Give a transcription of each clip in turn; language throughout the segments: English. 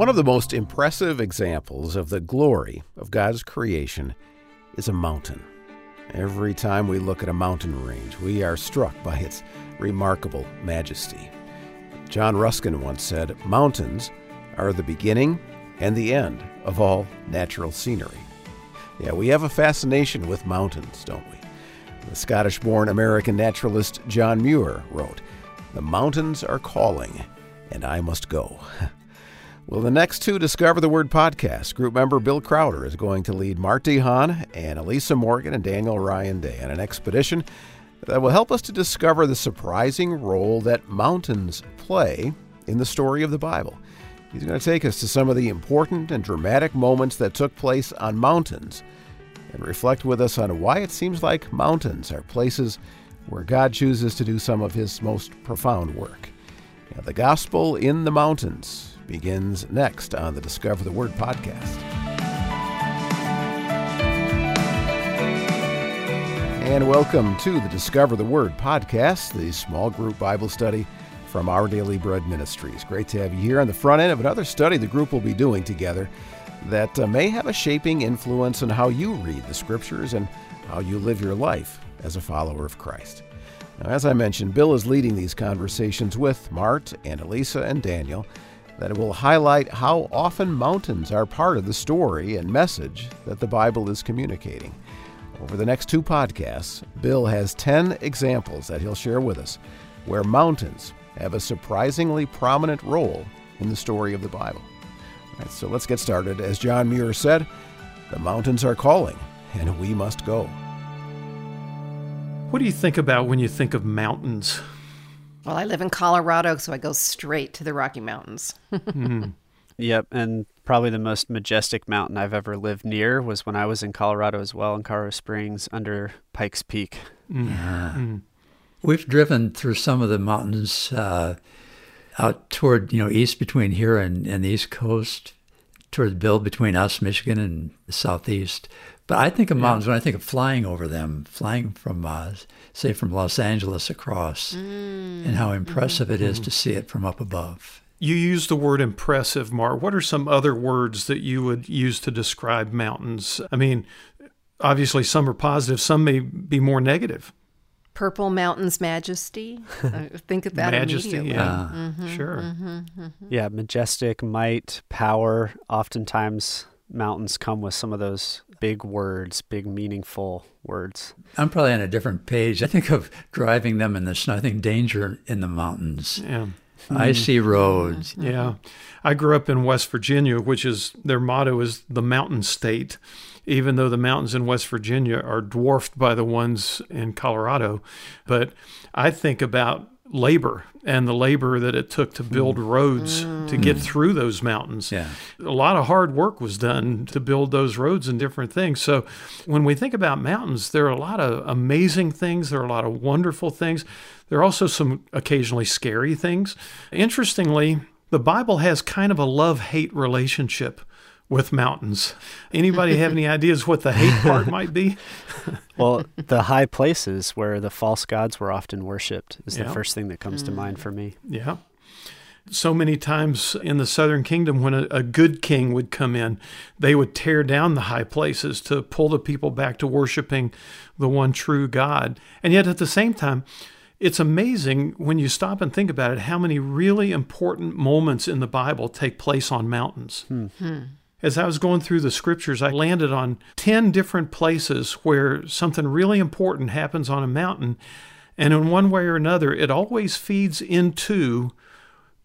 One of the most impressive examples of the glory of God's creation is a mountain. Every time we look at a mountain range, we are struck by its remarkable majesty. John Ruskin once said, Mountains are the beginning and the end of all natural scenery. Yeah, we have a fascination with mountains, don't we? The Scottish born American naturalist John Muir wrote, The mountains are calling, and I must go. Well, the next two Discover the Word podcast, group member Bill Crowder is going to lead Mart De Haan and Elisa Morgan and Daniel Ryan Day on an expedition that will help us to discover the surprising role that mountains play in the story of the Bible. He's going to take us to some of the important and dramatic moments that took place on mountains and reflect with us on why it seems like mountains are places where God chooses to do some of his most profound work. Now, the Gospel in the Mountains begins next on the Discover the Word podcast. And welcome to the Discover the Word podcast, the small group Bible study from Our Daily Bread Ministries. Great to have you here on the front end of another study the group will be doing together that uh, may have a shaping influence on how you read the scriptures and how you live your life as a follower of Christ. Now, as I mentioned, Bill is leading these conversations with Mart and Elisa and Daniel that will highlight how often mountains are part of the story and message that the Bible is communicating. Over the next two podcasts, Bill has 10 examples that he'll share with us where mountains have a surprisingly prominent role in the story of the Bible. Right, so let's get started. As John Muir said, the mountains are calling, and we must go. What do you think about when you think of mountains? Well, I live in Colorado, so I go straight to the Rocky Mountains. mm. Yep, and probably the most majestic mountain I've ever lived near was when I was in Colorado as well, in Colorado Springs, under Pikes Peak. Mm. Yeah. Mm. We've driven through some of the mountains uh, out toward, you know, east between here and, and the East Coast, toward the build between us, Michigan, and the Southeast. But I think of mountains yeah. when I think of flying over them, flying from, uh, say, from Los Angeles across, mm. and how impressive mm-hmm. it is to see it from up above. You use the word impressive, Mart. What are some other words that you would use to describe mountains? I mean, obviously, some are positive, some may be more negative. Purple Mountains Majesty. think of that Majesty, immediately. yeah, mm-hmm, sure. Mm-hmm, mm-hmm. Yeah, majestic, might, power. Oftentimes, mountains come with some of those big words, big meaningful words. I'm probably on a different page. I think of driving them in the snow. I think danger in the mountains. Yeah. Icy mm-hmm. roads. Yeah. I grew up in West Virginia, which is their motto is the mountain state, even though the mountains in West Virginia are dwarfed by the ones in Colorado. But I think about labor and the labor that it took to build mm. roads mm. to get mm. through those mountains. Yeah. A lot of hard work was done to build those roads and different things. So when we think about mountains, there are a lot of amazing things, there are a lot of wonderful things. There are also some occasionally scary things. Interestingly, the Bible has kind of a love-hate relationship with mountains. Anybody have any ideas what the hate part might be? well, the high places where the false gods were often worshipped is yeah. the first thing that comes mm. to mind for me. Yeah. So many times in the southern kingdom, when a, a, good king would come in, they would tear down the high places to pull the people back to worshiping the one true God. And yet at the same time, it's amazing when you stop and think about it how many really important moments in the Bible take place on mountains. Hmm. Hmm as I was going through the scriptures, I landed on 10 different places where something really important happens on a mountain. And in one way or another, it always feeds into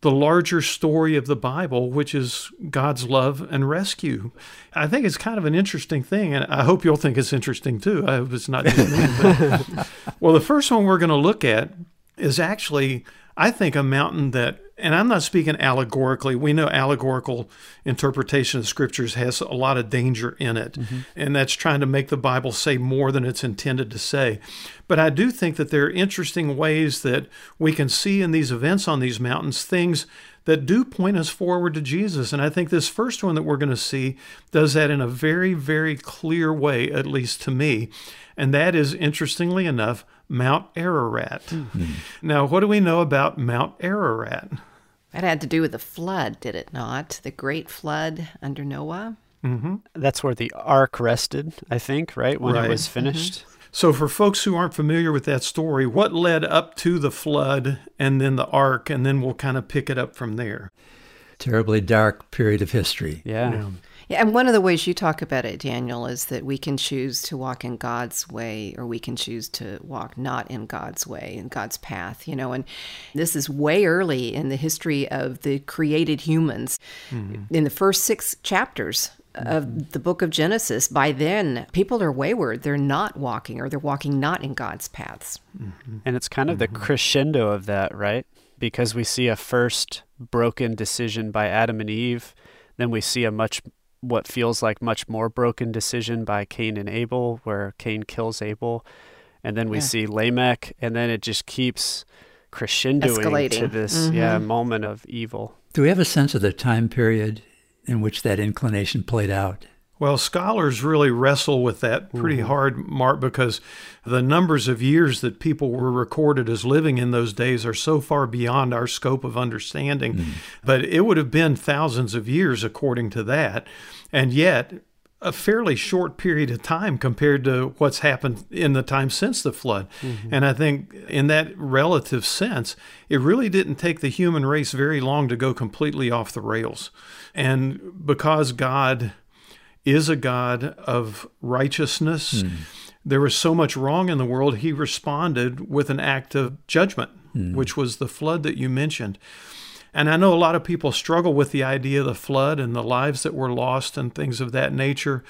the larger story of the Bible, which is God's love and rescue. I think it's kind of an interesting thing, and I hope you'll think it's interesting too. I hope it's not just me. But, well, the first one we're going to look at is actually, I think, a mountain that and I'm not speaking allegorically. We know allegorical interpretation of scriptures has a lot of danger in it, mm-hmm. and that's trying to make the Bible say more than it's intended to say. But I do think that there are interesting ways that we can see in these events on these mountains things that do point us forward to Jesus. And I think this first one that we're going to see does that in a very, very clear way, at least to me. And that is, interestingly enough, Mount Ararat. Mm-hmm. Now, what do we know about Mount Ararat? It had to do with the flood, did it not? The great flood under Noah. That's where the ark rested, I think, right? When Right. it was finished. So, for folks who aren't familiar with that story, what led up to the flood and then the ark, and then we'll kind of pick it up from there. Terribly dark period of history. Yeah. Yeah, and one of the ways you talk about it, Daniel, is that we can choose to walk in God's way or we can choose to walk not in God's way, in God's path, you know. And this is way early in the history of the created humans. Mm-hmm. In the first six chapters of mm-hmm. the book of Genesis, by then, people are wayward. They're not walking or they're walking not in God's paths. Mm-hmm. And it's kind of the crescendo of that, right? Because we see a first broken decision by Adam and Eve, then we see a much what feels like much more broken decision by Cain and Abel, where Cain kills Abel, and then we Yeah. see Lamech, and then it just keeps crescendoing to Escalating. this mm-hmm. yeah moment of evil. Do we have a sense of the time period in which that inclination played out? Well, scholars really wrestle with that pretty mm-hmm. hard, Mart, because the numbers of years that people were recorded as living in those days are so far beyond our scope of understanding. Mm-hmm. But it would have been thousands of years according to that. And yet, a fairly short period of time compared to what's happened in the time since the flood. Mm-hmm. And I think, in that relative sense, it really didn't take the human race very long to go completely off the rails. And because God is a God of righteousness. Hmm. There was so much wrong in the world, he responded with an act of judgment, hmm. which was the flood that you mentioned. And I know a lot of people struggle with the idea of the flood and the lives that were lost and things of that nature.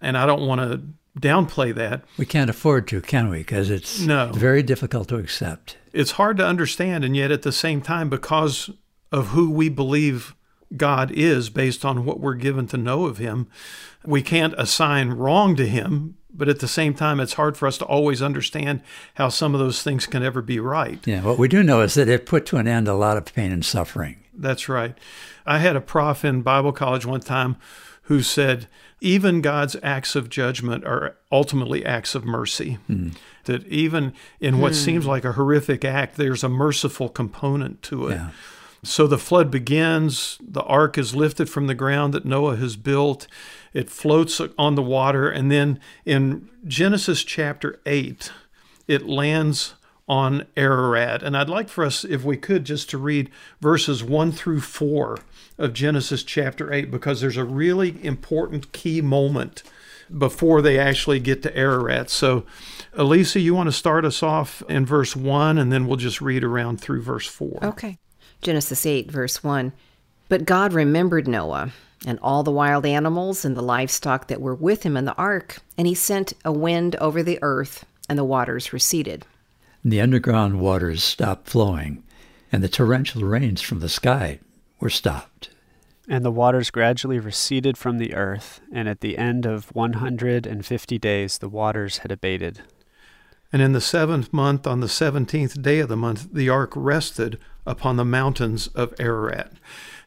And I don't want to downplay that. We can't afford to, can we? Because it's No. very difficult to accept. It's hard to understand, and yet at the same time, because of who we believe God is based on what we're given to know of Him, we can't assign wrong to Him. But at the same time, it's hard for us to always understand how some of those things can ever be right. Yeah, what we do know is that it put to an end a lot of pain and suffering. That's right. I had a prof in Bible college one time who said, even God's acts of judgment are ultimately acts of mercy. Hmm. That even in what hmm. seems like a horrific act, there's a merciful component to it. Yeah. So the flood begins, the ark is lifted from the ground that Noah has built, it floats on the water, and then in Genesis chapter 8, it lands on Ararat. And I'd like for us, if we could, just to read verses 1 through 4 of Genesis chapter 8, because there's a really important key moment before they actually get to Ararat. So, Elisa, you want to start us off in verse 1, and then we'll just read around through verse 4. Okay. Genesis 8, verse 1. But God remembered Noah and all the wild animals and the livestock that were with him in the ark, and he sent a wind over the earth, and the waters receded. The underground waters stopped flowing, and the torrential rains from the sky were stopped. And the waters gradually receded from the earth, and at the end of 150 days the waters had abated. And in the seventh month, on the seventeenth day of the month, the ark rested upon the mountains of Ararat.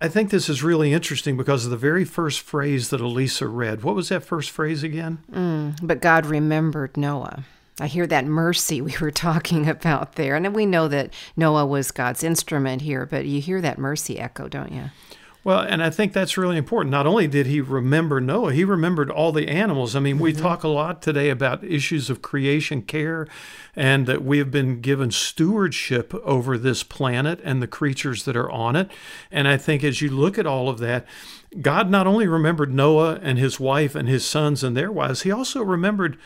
I think this is really interesting because of the very first phrase that Elisa read. What was that first phrase again? Mm, but God remembered Noah. I hear that mercy we were talking about there. And we know that Noah was God's instrument here, but you hear that mercy echo, don't you? Well, and I think that's really important. Not only did he remember Noah, he remembered all the animals. I mean, we mm-hmm. talk a lot today about issues of creation care and that we have been given stewardship over this planet and the creatures that are on it. And I think as you look at all of that, God not only remembered Noah and his wife and his sons and their wives, he also remembered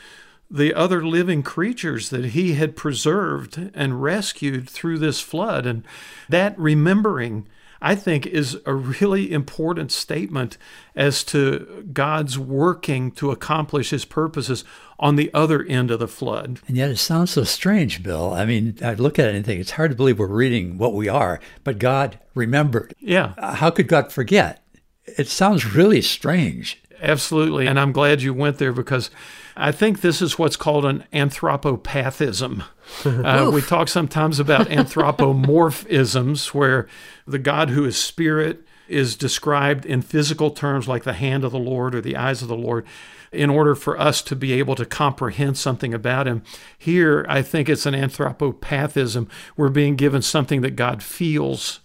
the other living creatures that he had preserved and rescued through this flood. And that remembering, I think, is a really important statement as to God's working to accomplish his purposes on the other end of the flood. And yet it sounds so strange, Bill. I mean, I look at it and think it's hard to believe we're reading what we are, but God remembered. Yeah, How could God forget? It sounds really strange. absolutely. And I'm glad you went there because I think this is what's called an anthropopathism. Uh, we talk sometimes about anthropomorphisms, where the God who is spirit is described in physical terms like the hand of the Lord or the eyes of the Lord in order for us to be able to comprehend something about him. Here, I think it's an anthropopathism. We're being given something that God feels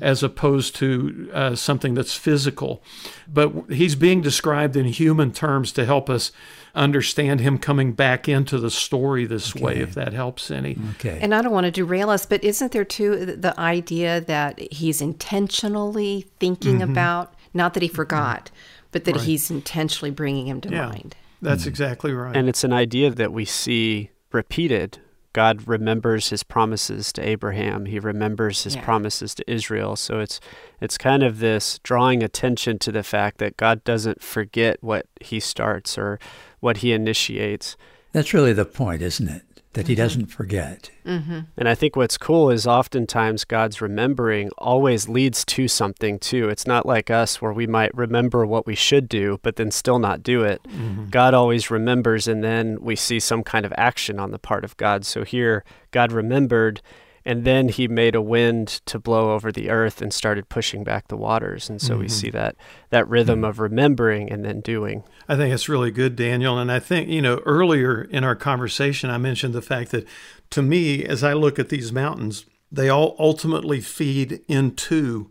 as opposed to uh, something that's physical. But he's being described in human terms to help us understand him coming back into the story this way, if that helps any. Okay. And I don't want to derail us, but isn't there too the idea that he's intentionally thinking mm-hmm. about, not that he forgot, but that Right. he's intentionally bringing him to Yeah. mind? That's mm. exactly right. And it's an idea that we see repeated. God remembers his promises to Abraham. He remembers his Yeah. promises to Israel. So it's it's kind of this drawing attention to the fact that God doesn't forget what he starts or what he initiates. That's really the point, isn't it? That he mm-hmm. doesn't forget. Mm-hmm. And I think what's cool is oftentimes God's remembering always leads to something too. It's not like us where we might remember what we should do, but then still not do it. Mm-hmm. God always remembers, and then we see some kind of action on the part of God. So here, God remembered, and then he made a wind to blow over the earth and started pushing back the waters. And so we mm-hmm. see that, that rhythm mm-hmm. of remembering and then doing. I think it's really good, Daniel. And I think, you know, earlier in our conversation, I mentioned the fact that to me, as I look at these mountains, they all ultimately feed into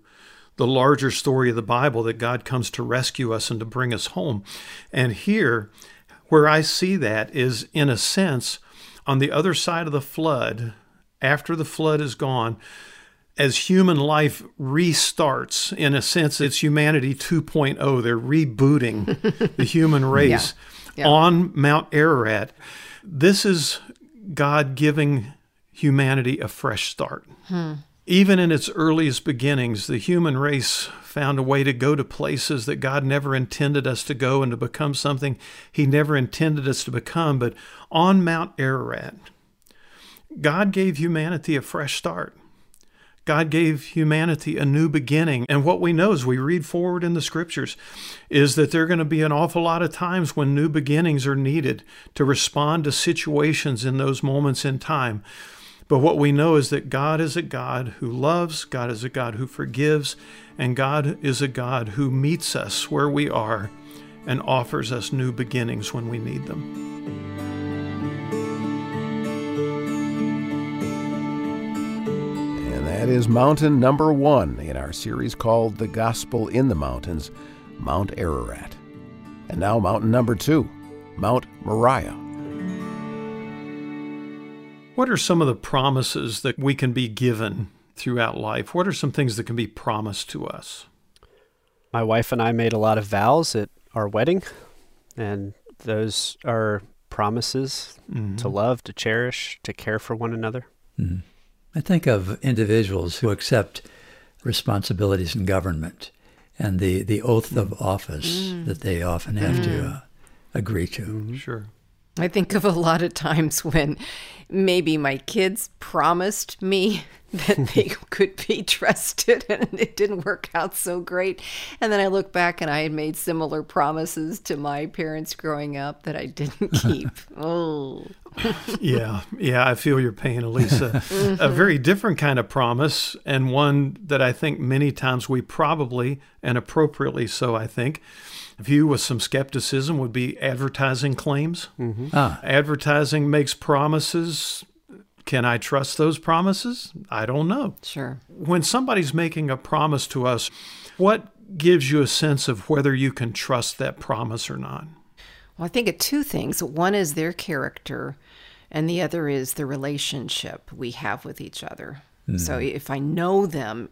the larger story of the Bible that God comes to rescue us and to bring us home. And here, where I see that is, in a sense, on the other side of the flood, after the flood is gone, as human life restarts, in a sense, it's humanity 2.0. They're rebooting the human race Yeah. on Mount Ararat. This is God giving humanity a fresh start. Hmm. Even in its earliest beginnings, the human race found a way to go to places that God never intended us to go and to become something He never intended us to become. But on Mount Ararat, God gave humanity a fresh start. God gave humanity a new beginning. And what we know as we read forward in the scriptures is that there are going to be an awful lot of times when new beginnings are needed to respond to situations in those moments in time. But what we know is that God is a God who loves, God is a God who forgives, and God is a God who meets us where we are and offers us new beginnings when we need them. That is mountain number one in our series called The Gospel in the Mountains, Mount Ararat. And now, mountain number two, Mount Moriah. What are some of the promises that we can be given throughout life? What are some things that can be promised to us? My wife and I made a lot of vows at our wedding, and those are promises mm-hmm. to love, to cherish, to care for one another. Mm-hmm. I think of individuals who accept responsibilities in government and the, the oath of office mm. that they often have to mm. uh, agree to. Mm-hmm. Sure. I think of a lot of times when maybe my kids promised me that they could be trusted and it didn't work out so great. And then I look back and I had made similar promises to my parents growing up that I didn't keep. oh. Yeah, yeah, I feel your pain, Elisa. A very different kind of promise, and one that I think many times we probably, and appropriately so, I think, view with some skepticism would be advertising claims. Ah, Advertising makes promises. Can I trust those promises? I don't know. Sure. When somebody's making a promise to us, what gives you a sense of whether you can trust that promise or not? Well, I think of two things. One is their character, and the other is the relationship we have with each other. So mm-hmm. if I know them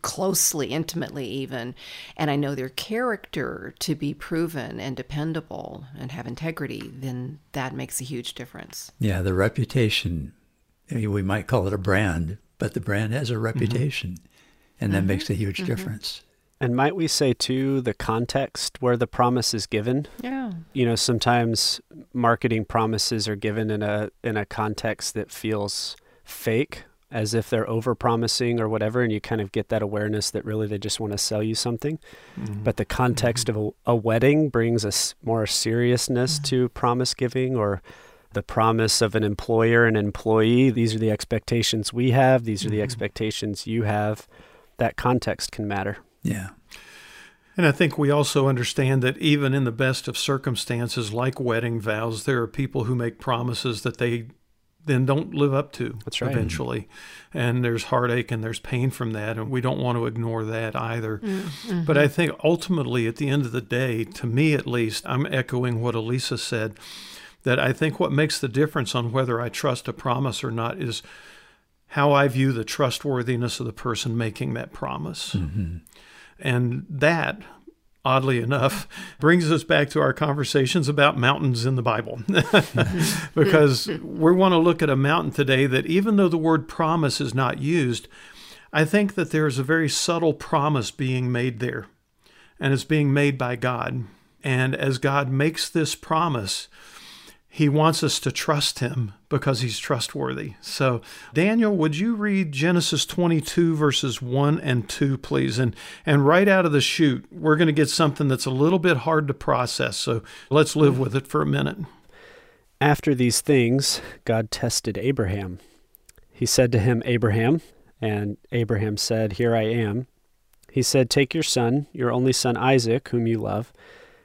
closely, intimately, even, and I know their character to be proven and dependable and have integrity, then that makes a huge difference. yeah, the reputation, I mean, we might call it a brand, but the brand has a mm-hmm. reputation, and that mm-hmm. makes a huge difference. And might we say, too, the context where the promise is given? Yeah. You know, sometimes marketing promises are given in a in a context that feels fake, as if they're over promising or whatever, and you kind of get that awareness that really they just want to sell you something. Mm-hmm. But the context of a, a wedding brings a s- more seriousness to promise giving or the promise of an employer and employee. These are the expectations we have, these are the mm-hmm. expectations you have. That context can matter. Yeah. And I think we also understand that even in the best of circumstances, like wedding vows, there are people who make promises that they then don't live up to That's right. eventually. And there's heartache and there's pain from that. And we don't want to ignore that either. Mm-hmm. But I think ultimately, at the end of the day, to me at least, I'm echoing what Elisa said that I think what makes the difference on whether I trust a promise or not is how I view the trustworthiness of the person making that promise. Mm-hmm. And that, oddly enough, brings us back to our conversations about mountains in the Bible. because we want to look at a mountain today that, even though the word promise is not used, I think that there's a very subtle promise being made there, and it's being made by God. And as God makes this promise, he wants us to trust him because he's trustworthy. So, Daniel, would you read Genesis 22, verses 1 and 2, please? And, and right out of the chute, we're going to get something that's a little bit hard to process. So, let's live with it for a minute. After these things, God tested Abraham. He said to him, Abraham, and Abraham said, Here I am. He said, Take your son, your only son Isaac, whom you love,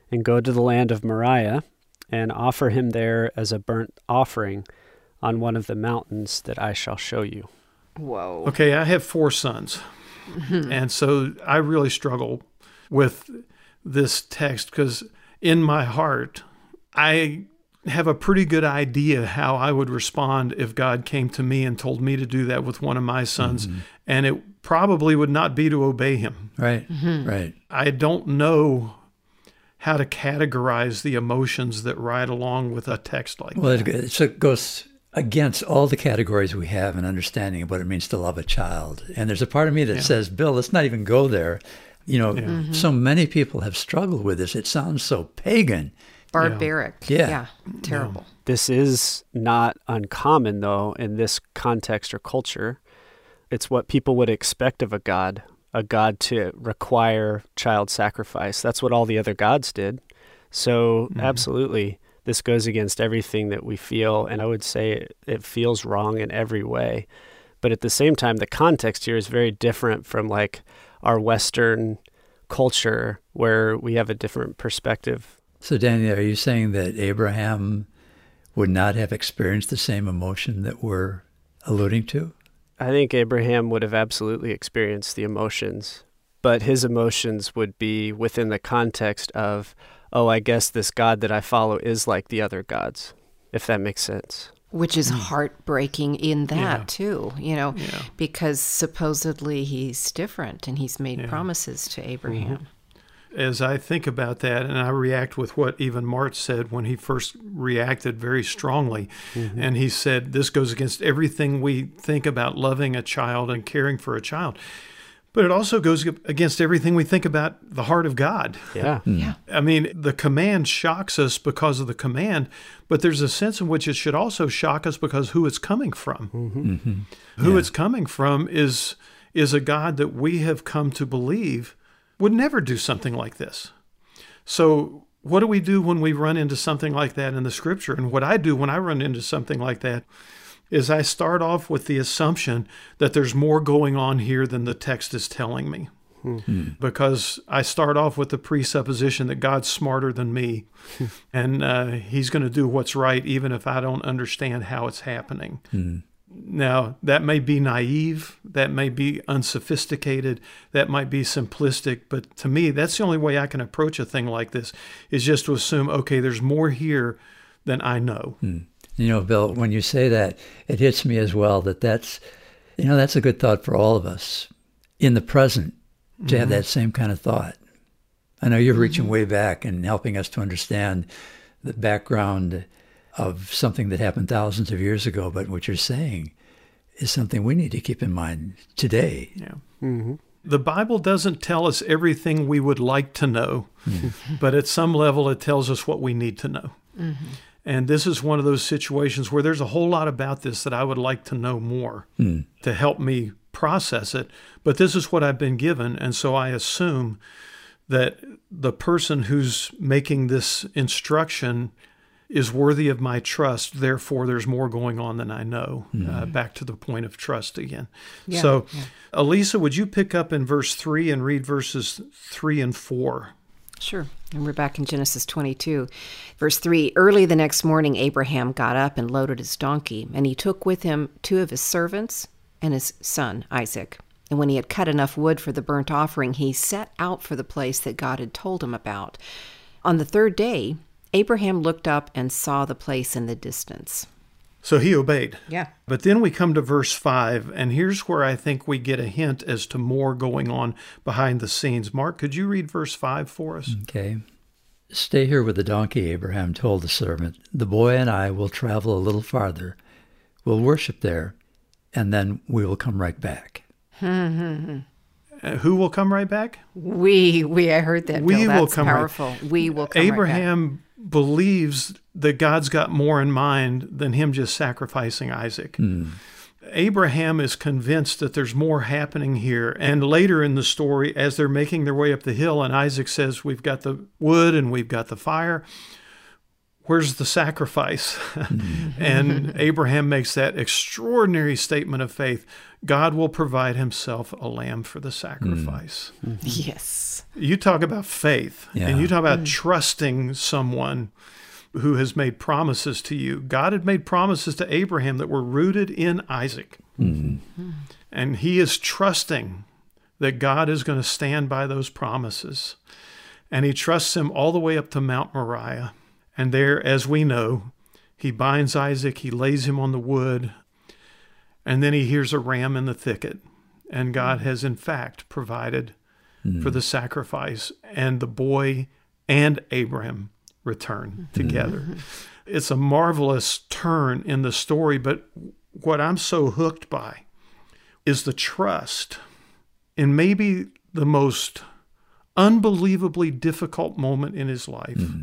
and go to the land of Moriah, and offer him there as a burnt offering on one of the mountains that I shall show you. Whoa. Okay, I have four sons. and so I really struggle with this text because in my heart, I have a pretty good idea how I would respond if God came to me and told me to do that with one of my sons. Mm-hmm. And it probably would not be to obey him. Right, mm-hmm. right. I don't know how to categorize the emotions that ride along with a text like Well, that. it, it goes against all the categories we have in understanding of what it means to love a child. And there's a part of me that Yeah. says, Bill, let's not even go there. You know, Yeah. Mm-hmm. so many people have struggled with this. It sounds so pagan. Barbaric. Yeah. Terrible. This is not uncommon, though, in this context or culture. It's what people would expect of a god, a god to require child sacrifice. That's what all the other gods did. So, mm-hmm. absolutely, this goes against everything that we feel. And I would say it, it feels wrong in every way. But at the same time, the context here is very different from like our Western culture where we have a different perspective So, Danny, are you saying that Abraham would not have experienced the same emotion that we're alluding to? I think Abraham would have absolutely experienced the emotions, but his emotions would be within the context of, oh, I guess this God that I follow is like the other gods, if that makes sense. Which is hmm. heartbreaking in that, Yeah. too, you know, Yeah. because supposedly he's different and he's made Yeah. promises to Abraham. Mm-hmm. As I think about that, and I react with what even Mart said when he first reacted very strongly. Mm-hmm. And he said, This goes against everything we think about loving a child and caring for a child. But it also goes against everything we think about the heart of God. Yeah. Mm. Mm. Yeah. I mean, the command shocks us because of the command, but there's a sense in which it should also shock us because who it's coming from. Mm-hmm. Mm-hmm. Who it's coming from is is a God that we have come to believe would never do something like this. So, what do we do when we run into something like that in the scripture? And what I do when I run into something like that is I start off with the assumption that there's more going on here than the text is telling me. Because I start off with the presupposition that God's smarter than me and uh, He's going to do what's right, even if I don't understand how it's happening. Now, that may be naive, that may be unsophisticated, that might be simplistic, but to me, that's the only way I can approach a thing like this is just to assume, okay, there's more here than I know. Hmm. You know, Bill, when you say that, it hits me as well that that's, you know, that's a good thought for all of us in the present to have mm-hmm. that same kind of thought. I know you're reaching mm-hmm. way back and helping us to understand the background of something that happened thousands of years ago, but what you're saying is something we need to keep in mind today. Yeah. Mm-hmm. The Bible doesn't tell us everything we would like to know, mm-hmm. but at some level it tells us what we need to know. Mm-hmm. And this is one of those situations where there's a whole lot about this that I would like to know more mm. to help me process it. But this is what I've been given. And so I assume that the person who's making this instruction is worthy of my trust. Therefore, there's more going on than I know. Uh, back to the point of trust again. Yeah, so, Elisa, would you pick up in verse 3 and read verses 3 and 4? Sure. And we're back in Genesis 22. Verse 3 Early the next morning, Abraham got up and loaded his donkey, and he took with him two of his servants and his son, Isaac. And when he had cut enough wood for the burnt offering, he set out for the place that God had told him about. On the third day, Abraham looked up and saw the place in the distance. So he obeyed. Yeah. But then we come to verse 5, and here's where I think we get a hint as to more going on behind the scenes. Mart, could you read verse 5 for us? Okay. Stay here with the donkey, Abraham told the servant. The boy and I will travel a little farther. We'll worship there, and then we will come right back. Hmm, hmm, hmm. Uh, who will come right back? We, we, I heard that. We Bill. will That's come right- powerful. we will come right back. Abraham believes that God's got more in mind than him just sacrificing Isaac. Abraham is convinced that there's more happening here. And later in the story, as they're making their way up the hill, and Isaac says, We've got the wood and we've got the fire. Where's the sacrifice? and Abraham makes that extraordinary statement of faith God will provide himself a lamb for the sacrifice. Mm. Mm-hmm. Yes. You talk about faith Yeah. and you talk about mm. trusting someone who has made promises to you. God had made promises to Abraham that were rooted in Isaac. Mm-hmm. Mm. And he is trusting that God is going to stand by those promises. And he trusts him all the way up to Mount Moriah. And there, as we know, he binds Isaac, he lays him on the wood, and then he hears a ram in the thicket. And God mm. has, in fact, provided mm. for the sacrifice, and the boy and Abraham return mm-hmm. together. Mm-hmm. It's a marvelous turn in the story, but what I'm so hooked by is the trust in maybe the most unbelievably difficult moment in his life. Mm-hmm.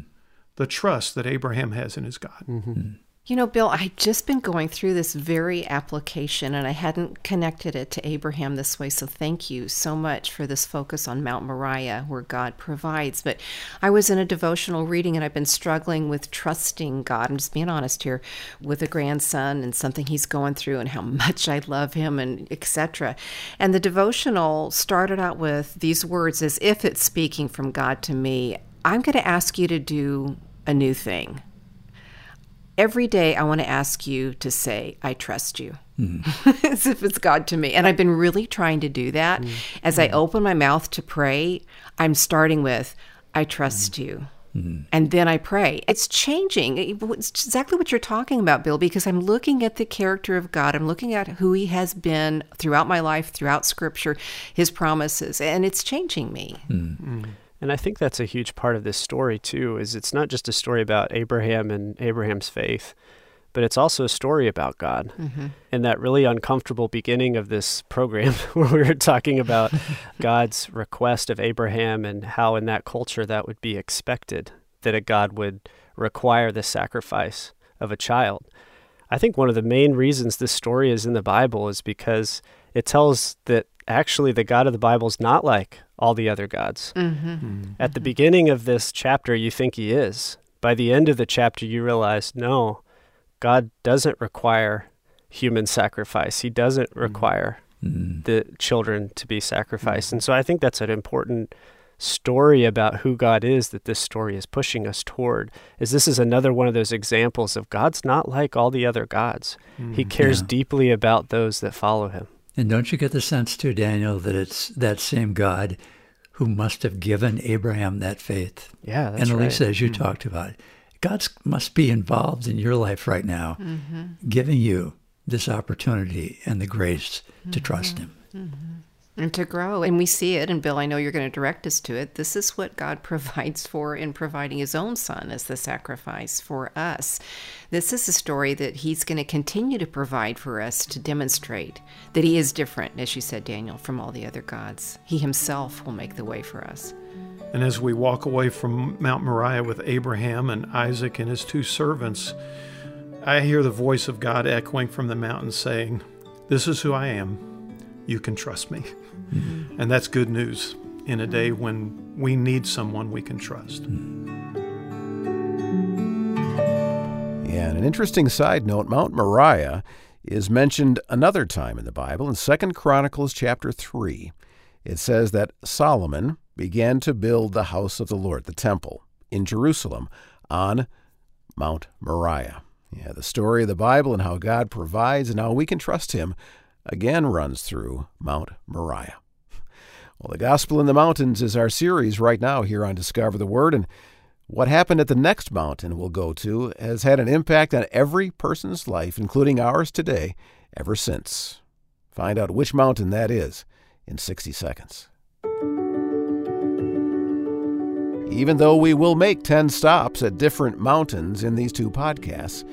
The trust that Abraham has in his God. Mm. You know, Bill, I had just been going through this very application and I hadn't connected it to Abraham this way. So thank you so much for this focus on Mount Moriah where God provides. But I was in a devotional reading and I've been struggling with trusting God. I'm just being honest here with a grandson and something he's going through and how much I love him and etc. And the devotional started out with these words as if it's speaking from God to me. I'm going to ask you to do a new thing every day I want to ask you to say, I trust you. Mm. As if it's God to me. And I've been really trying to do that. Mm. As I mm. open my mouth to pray, I'm starting with, I trust you. And then I pray. It's changing. It's exactly what you're talking about, Bill, because I'm looking at the character of God. I'm looking at who He has been throughout my life, throughout Scripture, His promises, and it's changing me. And I think that's a huge part of this story too is it's not just a story about Abraham and Abraham's faith, but it's also a story about God. Mm-hmm. And that really uncomfortable beginning of this program where we were talking about God's request of Abraham and how in that culture that would be expected that a God would require the sacrifice of a child. I think one of the main reasons this story is in the Bible is because it tells that actually the God of the Bible is not like all the other gods. Mm-hmm. Mm-hmm. At the beginning of this chapter, you think he is. By the end of the chapter, you realize no, God doesn't require human sacrifice. He doesn't mm. require mm. the children to be sacrificed. Mm. And so I think that's an important story about who God is that this story is pushing us toward is this is another one of those examples of God's not like all the other gods. He cares Yeah. deeply about those that follow him. And don't you get the sense too, Daniel, that it's that same God who must have given Abraham that faith? Yeah, that's and Elisa, right. as you mm-hmm. talked about, God must be involved in your life right now, mm-hmm. giving you this opportunity and the grace to mm-hmm. trust Him. And to grow. And we see it, and Bill, I know you're going to direct us to it. This is what God provides for in providing his own son as the sacrifice for us. This is a story that he's going to continue to provide for us to demonstrate that he is different, as you said, Daniel, from all the other gods. He himself will make the way for us. And as we walk away from Mount Moriah with Abraham and Isaac and his two servants, I hear the voice of God echoing from the mountain saying, This is who I am. You can trust me. Mm-hmm. And that's good news in a day when we need someone we can trust. Mm-hmm. Yeah, and an interesting side note, Mount Moriah is mentioned another time in the Bible in 2 Chronicles chapter 3. It says that Solomon began to build the house of the Lord, the temple, in Jerusalem on Mount Moriah. Yeah, the story of the Bible and how God provides and how we can trust Him again runs through Mount Moriah. Well, the Gospel in the Mountains is our series right now here on Discover the Word, and what happened at the next mountain we'll go to has had an impact on every person's life, including ours today, ever since. Find out which mountain that is in 60 seconds. Even though we will make 10 stops at different mountains in these two podcasts,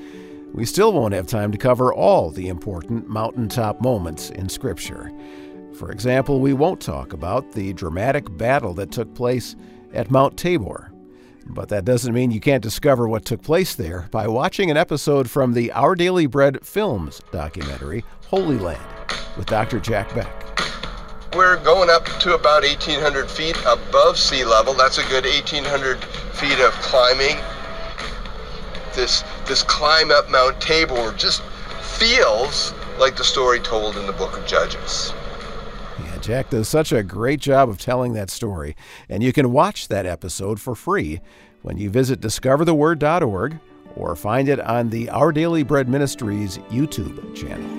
we still won't have time to cover all the important mountaintop moments in Scripture. For example, we won't talk about the dramatic battle that took place at Mount Tabor. But that doesn't mean you can't discover what took place there by watching an episode from the Our Daily Bread Films documentary, Holy Land, with Dr. Jack Beck. We're going up to about 1,800 feet above sea level. That's a good 1,800 feet of climbing. This, this climb up Mount Tabor just feels like the story told in the book of Judges. Yeah, Jack does such a great job of telling that story, and you can watch that episode for free when you visit discovertheword.org or find it on the Our Daily Bread Ministries YouTube channel.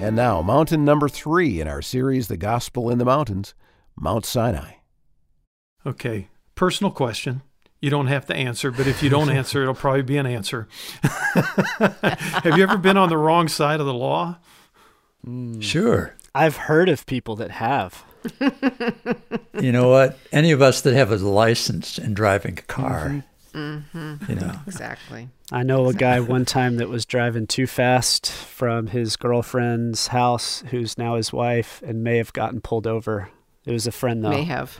And now, mountain number three in our series, The Gospel in the Mountains, Mount Sinai. Okay, personal question. You don't have to answer, but if you don't answer, it'll probably be an answer. have you ever been on the wrong side of the law? Hmm. Sure. I've heard of people that have. You know what? Any of us that have a license and driving a car, mm-hmm. you know, mm-hmm. Exactly. I know a guy one time that was driving too fast from his girlfriend's house, who's now his wife, and may have gotten pulled over. It was a friend, though. May have.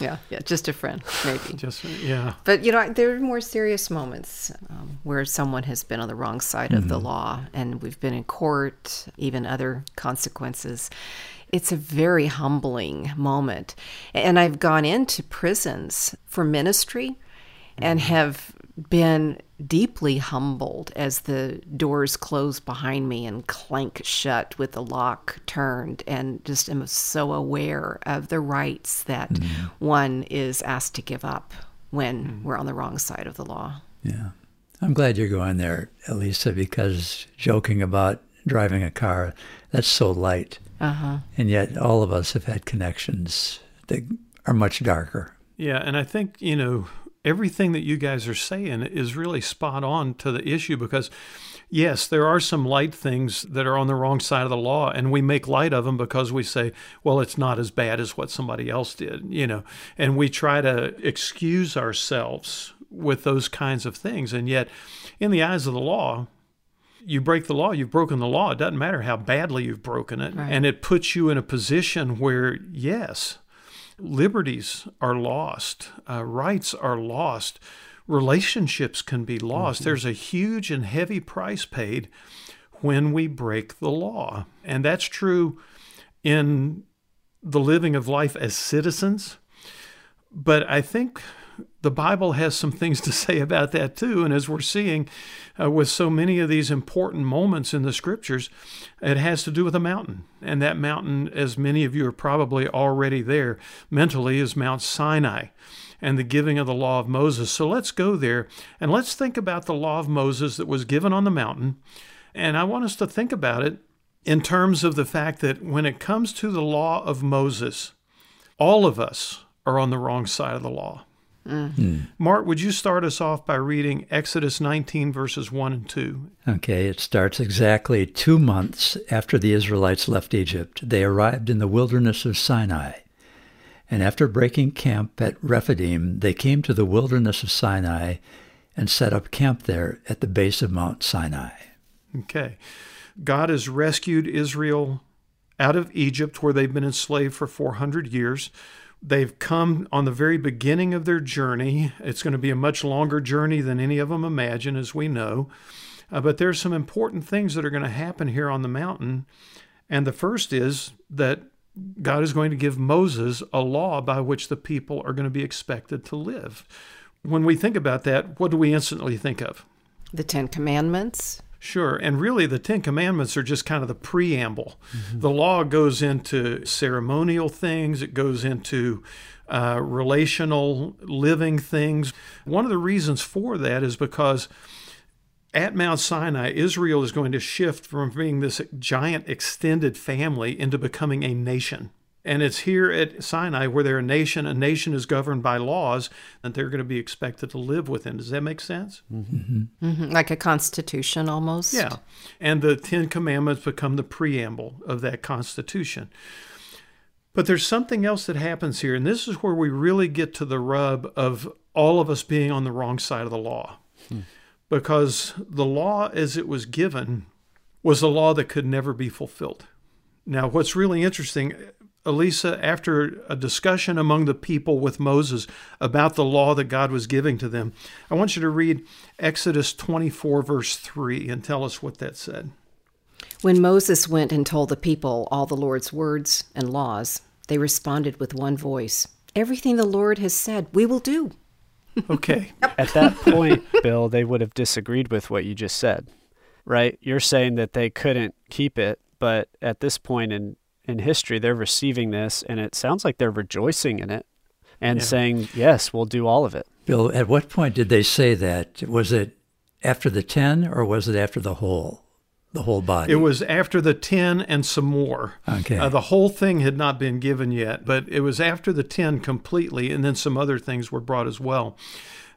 Yeah, yeah, just a friend, maybe. Just yeah. But you know, there are more serious moments um, where someone has been on the wrong side of the law, and we've been in court, even other consequences. It's a very humbling moment, and I've gone into prisons for ministry, and have been deeply humbled as the doors close behind me and clank shut with the lock turned and just am so aware of the rights that one is asked to give up when we're on the wrong side of the law. yeah. I'm glad you're going there, Elisa, because joking about driving a car, that's so light. Uh-huh. And yet all of us have had connections that are much darker. Yeah, and I think, you know, everything that you guys are saying is really spot on to the issue because yes, there are some light things that are on the wrong side of the law and we make light of them because we say, well, it's not as bad as what somebody else did, you know. And we try to excuse ourselves with those kinds of things and yet in the eyes of the law, you break the law, you've broken the law. It doesn't matter how badly you've broken it. Right. And it puts you in a position where, yes, liberties are lost, uh, rights are lost, relationships can be lost. There's a huge and heavy price paid when we break the law. And that's true in the living of life as citizens. But I think the Bible has some things to say about that too. And as we're seeing uh, with so many of these important moments in the scriptures, it has to do with a mountain. And that mountain, as many of you are probably already there mentally, is Mount Sinai and the giving of the law of Moses. So let's go there and let's think about the law of Moses that was given on the mountain. And I want us to think about it in terms of the fact that when it comes to the law of Moses, all of us are on the wrong side of the law. Mm. Mart, would you start us off by reading Exodus 19, verses 1 and 2? Okay, it starts exactly two months after the Israelites left Egypt. They arrived in the wilderness of Sinai. And after breaking camp at Rephidim, they came to the wilderness of Sinai and set up camp there at the base of Mount Sinai. Okay. God has rescued Israel out of Egypt, where they've been enslaved for 400 years. They've come on the very beginning of their journey. It's going to be a much longer journey than any of them imagine, as we know. Uh, but there's some important things that are going to happen here on the mountain. And the first is that God is going to give Moses a law by which the people are going to be expected to live. When we think about that, what do we instantly think of? The Ten Commandments, Sure. And really, the Ten Commandments are just kind of the preamble. Mm-hmm. The law goes into ceremonial things, it goes into uh, relational living things. One of the reasons for that is because at Mount Sinai, Israel is going to shift from being this giant extended family into becoming a nation. And it's here at Sinai where they're a nation. A nation is governed by laws that they're going to be expected to live within. Does that make sense? Mm-hmm. Mm-hmm. Like a constitution almost? Yeah. And the Ten Commandments become the preamble of that constitution. But there's something else that happens here. And this is where we really get to the rub of all of us being on the wrong side of the law. Hmm. Because the law as it was given was a law that could never be fulfilled. Now, what's really interesting, Elisa, after a discussion among the people with Moses about the law that God was giving to them, I want you to read Exodus 24, verse 3, and tell us what that said. When Moses went and told the people all the Lord's words and laws, they responded with one voice Everything the Lord has said, we will do. Okay. At that point, Bill, they would have disagreed with what you just said, right? You're saying that they couldn't keep it, but at this point in in history, they're receiving this, and it sounds like they're rejoicing in it and yeah. saying, "Yes, we'll do all of it." Bill, at what point did they say that? Was it after the ten, or was it after the whole? The whole body. It was after the 10 and some more. Okay. Uh, the whole thing had not been given yet, but it was after the 10 completely, and then some other things were brought as well.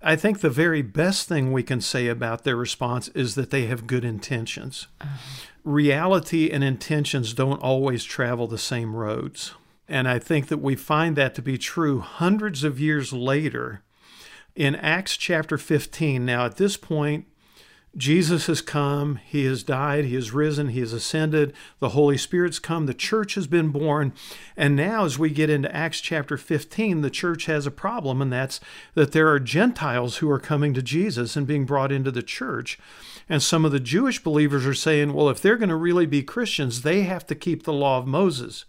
I think the very best thing we can say about their response is that they have good intentions. Uh-huh reality and intentions don't always travel the same roads. And I think that we find that to be true hundreds of years later in Acts chapter 15. Now, at this point, Jesus has come, He has died, He has risen, He has ascended, the Holy Spirit's come, the church has been born. And now, as we get into Acts chapter 15, the church has a problem, and that's that there are Gentiles who are coming to Jesus and being brought into the church. And some of the Jewish believers are saying, well, if they're going to really be Christians, they have to keep the law of Moses.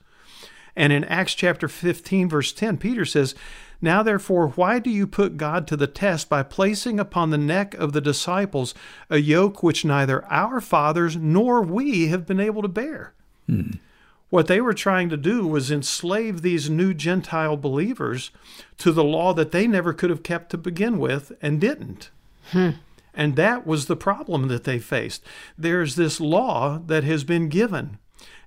And in Acts chapter 15, verse 10, Peter says, Now therefore, why do you put God to the test by placing upon the neck of the disciples a yoke which neither our fathers nor we have been able to bear? Hmm. What they were trying to do was enslave these new Gentile believers to the law that they never could have kept to begin with and didn't. Hmm. And that was the problem that they faced. There's this law that has been given,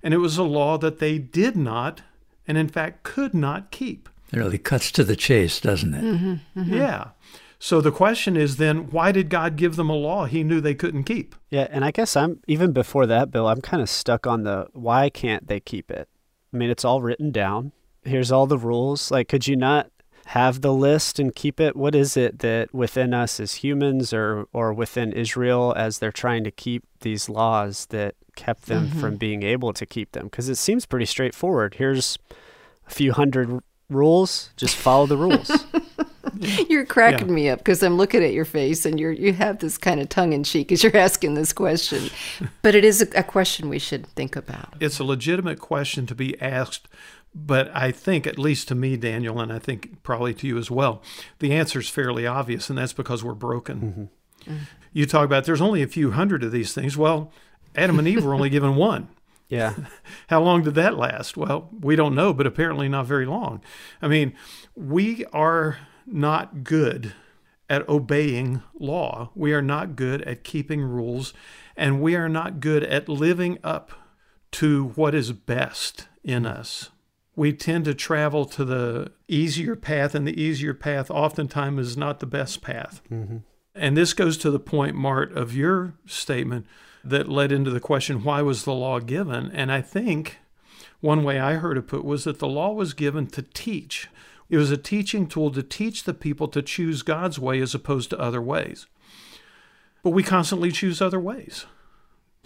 and it was a law that they did not, and in fact could not keep. It really cuts to the chase, doesn't it? Mm-hmm, mm-hmm. Yeah. So the question is then, why did God give them a law he knew they couldn't keep? Yeah, and I guess I'm even before that, Bill, I'm kind of stuck on the why can't they keep it? I mean, it's all written down. Here's all the rules. Like, could you not have the list and keep it? What is it that within us as humans or, or within Israel as they're trying to keep these laws that kept them mm-hmm. from being able to keep them? Because it seems pretty straightforward. Here's a few hundred rules, just follow the rules. you're cracking yeah. me up because I'm looking at your face and you're you have this kind of tongue in cheek as you're asking this question. But it is a, a question we should think about. It's a legitimate question to be asked but I think, at least to me, Daniel, and I think probably to you as well, the answer is fairly obvious, and that's because we're broken. Mm-hmm. Mm-hmm. You talk about there's only a few hundred of these things. Well, Adam and Eve were only given one. Yeah. How long did that last? Well, we don't know, but apparently not very long. I mean, we are not good at obeying law. We are not good at keeping rules, and we are not good at living up to what is best in us we tend to travel to the easier path, and the easier path oftentimes is not the best path. Mm-hmm. And this goes to the point, Mart, of your statement that led into the question why was the law given? And I think one way I heard it put was that the law was given to teach. It was a teaching tool to teach the people to choose God's way as opposed to other ways. But we constantly choose other ways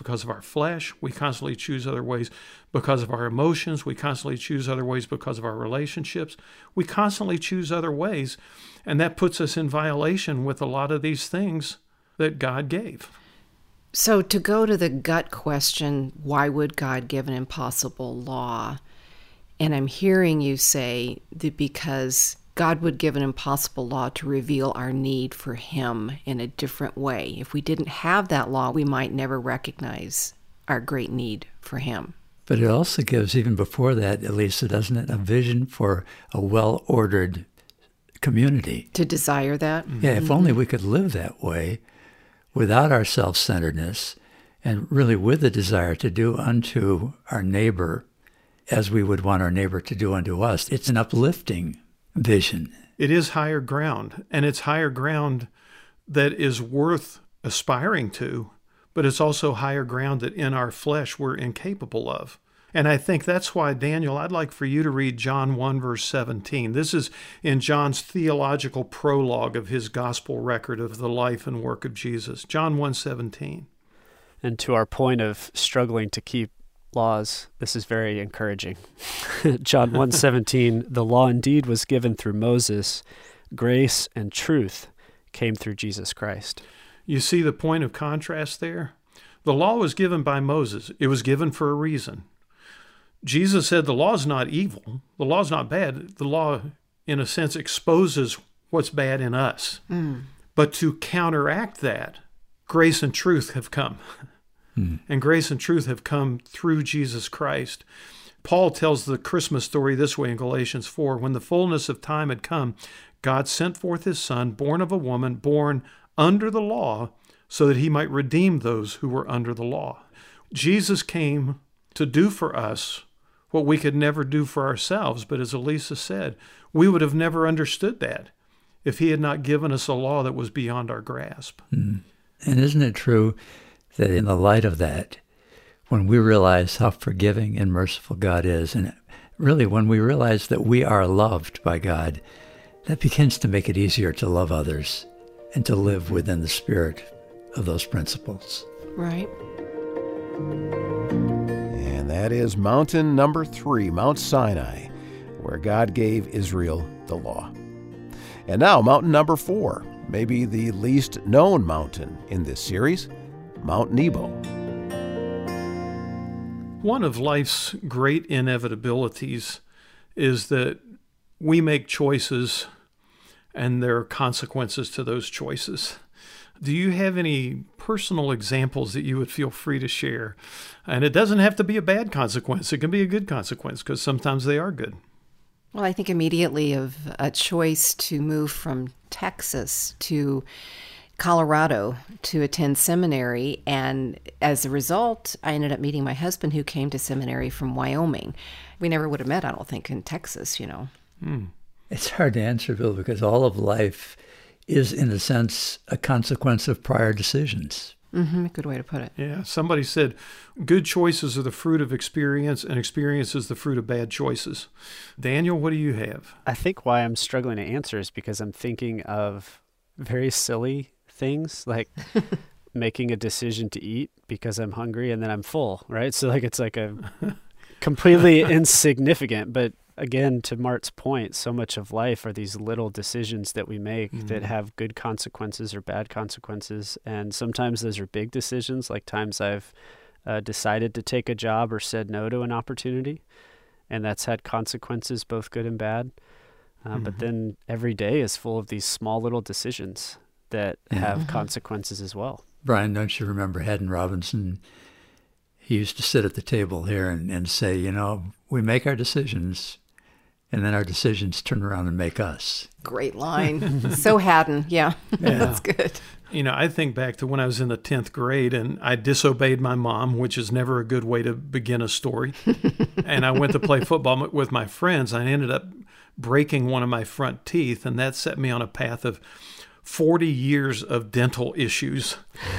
because of our flesh. We constantly choose other ways because of our emotions. We constantly choose other ways because of our relationships. We constantly choose other ways. And that puts us in violation with a lot of these things that God gave. So, to go to the gut question, why would God give an impossible law? And I'm hearing you say that because God would give an impossible law to reveal our need for Him in a different way. If we didn't have that law, we might never recognize our great need for Him. But it also gives, even before that, Elisa, doesn't it, a vision for a well ordered community. To desire that? Yeah, if mm-hmm. only we could live that way without our self centeredness and really with the desire to do unto our neighbor as we would want our neighbor to do unto us. It's an uplifting vision. It is higher ground, and it's higher ground that is worth aspiring to, but it's also higher ground that in our flesh we're incapable of. And I think that's why, Daniel, I'd like for you to read John 1, verse 17. This is in John's theological prologue of his gospel record of the life and work of Jesus. John 1, 17. And to our point of struggling to keep laws, this is very encouraging. John 1:17, the law indeed was given through Moses, grace and truth came through Jesus Christ. You see the point of contrast there? The law was given by Moses. It was given for a reason. Jesus said the law is not evil. The law is not bad. The law, in a sense, exposes what's bad in us. Mm. But to counteract that, grace and truth have come. Mm. And grace and truth have come through Jesus Christ. Paul tells the Christmas story this way in Galatians 4 When the fullness of time had come, God sent forth his Son, born of a woman, born under the law, so that he might redeem those who were under the law. Jesus came to do for us what we could never do for ourselves. But as Elisa said, we would have never understood that if he had not given us a law that was beyond our grasp. Mm. And isn't it true that in the light of that, when we realize how forgiving and merciful God is, and really when we realize that we are loved by God, that begins to make it easier to love others and to live within the spirit of those principles. Right. And that is mountain number three, Mount Sinai, where God gave Israel the law. And now, mountain number four, maybe the least known mountain in this series, Mount Nebo. One of life's great inevitabilities is that we make choices and there are consequences to those choices. Do you have any personal examples that you would feel free to share? And it doesn't have to be a bad consequence, it can be a good consequence because sometimes they are good. Well, I think immediately of a choice to move from Texas to Colorado to attend seminary. And as a result, I ended up meeting my husband who came to seminary from Wyoming. We never would have met, I don't think, in Texas, you know. Hmm. It's hard to answer, Bill, because all of life is, in a sense, a consequence of prior decisions. Mm-hmm, good way to put it. Yeah. Somebody said good choices are the fruit of experience, and experience is the fruit of bad choices. Daniel, what do you have? I think why I'm struggling to answer is because I'm thinking of very silly things like making a decision to eat because I'm hungry and then I'm full, right? So, like, it's like a completely insignificant, but again, to Mart's point, so much of life are these little decisions that we make mm-hmm. that have good consequences or bad consequences. And sometimes those are big decisions, like times I've uh, decided to take a job or said no to an opportunity. And that's had consequences, both good and bad. Uh, mm-hmm. But then every day is full of these small little decisions that have consequences as well. Brian, don't you remember Haddon Robinson? He used to sit at the table here and, and say, you know, we make our decisions and then our decisions turn around and make us. Great line. so Haddon, yeah, yeah. that's good. You know, I think back to when I was in the 10th grade and I disobeyed my mom, which is never a good way to begin a story. and I went to play football with my friends. I ended up breaking one of my front teeth, and that set me on a path of 40 years of dental issues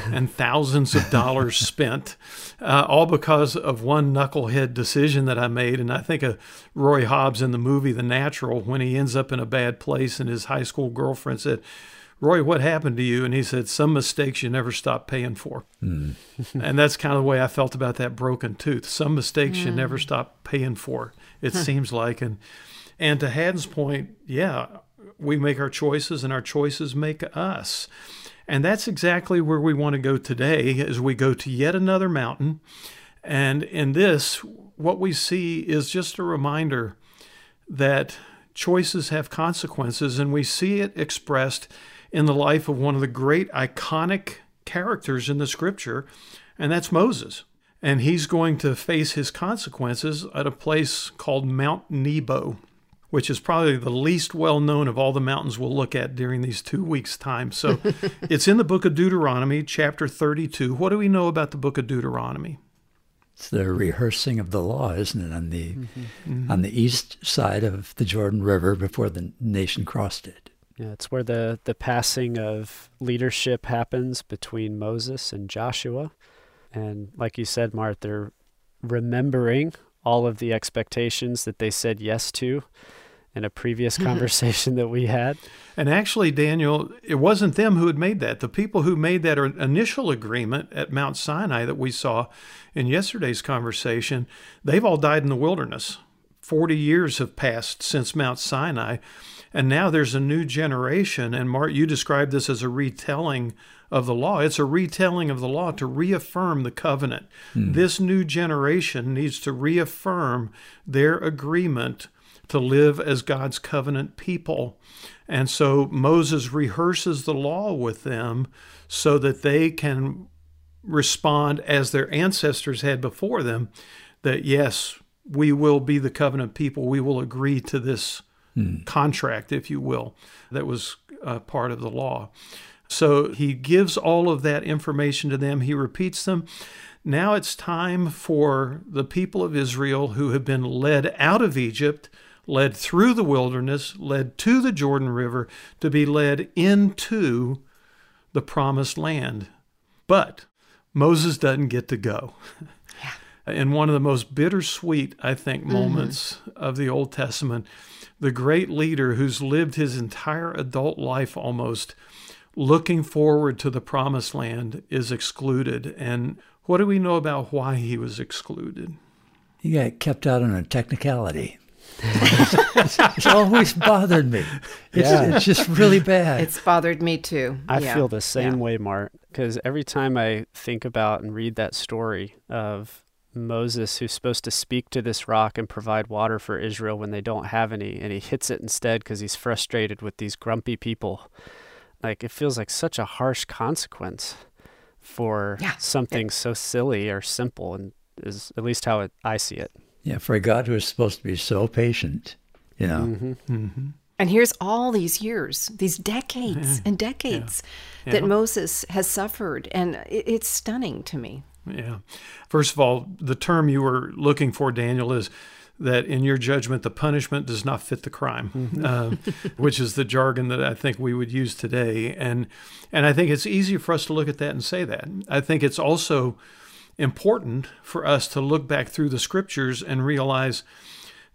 and thousands of dollars spent, uh, all because of one knucklehead decision that I made. And I think of Roy Hobbs in the movie The Natural when he ends up in a bad place and his high school girlfriend said, Roy, what happened to you? And he said, Some mistakes you never stop paying for. Mm. and that's kind of the way I felt about that broken tooth. Some mistakes mm. you never hmm. stop paying for, it seems like. And and to Haddon's point, yeah, we make our choices and our choices make us. And that's exactly where we want to go today as we go to yet another mountain. And in this, what we see is just a reminder that choices have consequences, and we see it expressed in the life of one of the great iconic characters in the scripture, and that's Moses. And he's going to face his consequences at a place called Mount Nebo, which is probably the least well known of all the mountains we'll look at during these two weeks' time. So it's in the book of Deuteronomy, chapter 32. What do we know about the book of Deuteronomy? It's the rehearsing of the law, isn't it, on the mm-hmm. on the east side of the Jordan River before the nation crossed it. Yeah, it's where the, the passing of leadership happens between Moses and Joshua. And like you said, Mart, they're remembering all of the expectations that they said yes to in a previous conversation that we had. And actually, Daniel, it wasn't them who had made that. The people who made that initial agreement at Mount Sinai that we saw in yesterday's conversation, they've all died in the wilderness. 40 years have passed since Mount Sinai. And now there's a new generation. And Mart, you described this as a retelling of the law. It's a retelling of the law to reaffirm the covenant. Hmm. This new generation needs to reaffirm their agreement to live as God's covenant people. And so Moses rehearses the law with them so that they can respond as their ancestors had before them that, yes, we will be the covenant people. We will agree to this hmm. contract, if you will, that was uh, part of the law. So he gives all of that information to them, he repeats them. Now it's time for the people of Israel who have been led out of Egypt led through the wilderness, led to the Jordan River, to be led into the promised land. But Moses doesn't get to go. Yeah. In one of the most bittersweet, I think, mm-hmm. moments mm-hmm. of the Old Testament, the great leader who's lived his entire adult life almost looking forward to the promised land is excluded. And what do we know about why he was excluded? He got kept out on a technicality it's, it's, always bothered me. It's, yeah. it's just really bad. It's bothered me too. I yeah. feel the same yeah. way, Mart, because every time I think about and read that story of Moses, who's supposed to speak to this rock and provide water for Israel when they don't have any, and he hits it instead because he's frustrated with these grumpy people. Like, it feels like such a harsh consequence for something so silly or simple, and is at least how it, I see it. Yeah, for a God who is supposed to be so patient, you know. Mm-hmm. Mm-hmm. And here's all these years, these decades yeah. and decades yeah. that Moses has suffered. And it's stunning to me. Yeah. First of all, the term you were looking for, Daniel, is that in your judgment, the punishment does not fit the crime, mm-hmm. uh, which is the jargon that I think we would use today. And, and I think it's easy for us to look at that and say that. I think it's also important for us to look back through the scriptures and realize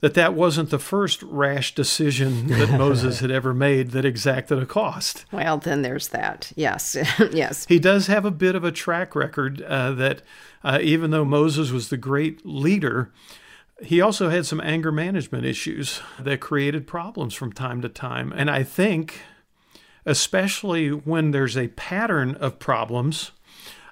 that that wasn't the first rash decision that Moses had ever made that exacted a cost. Well, then there's that. Yes, yes. He does have a bit of a track record uh, that uh, even though Moses was the great leader, he also had some anger management issues that created problems from time to time. And I think, especially when there's a pattern of problems,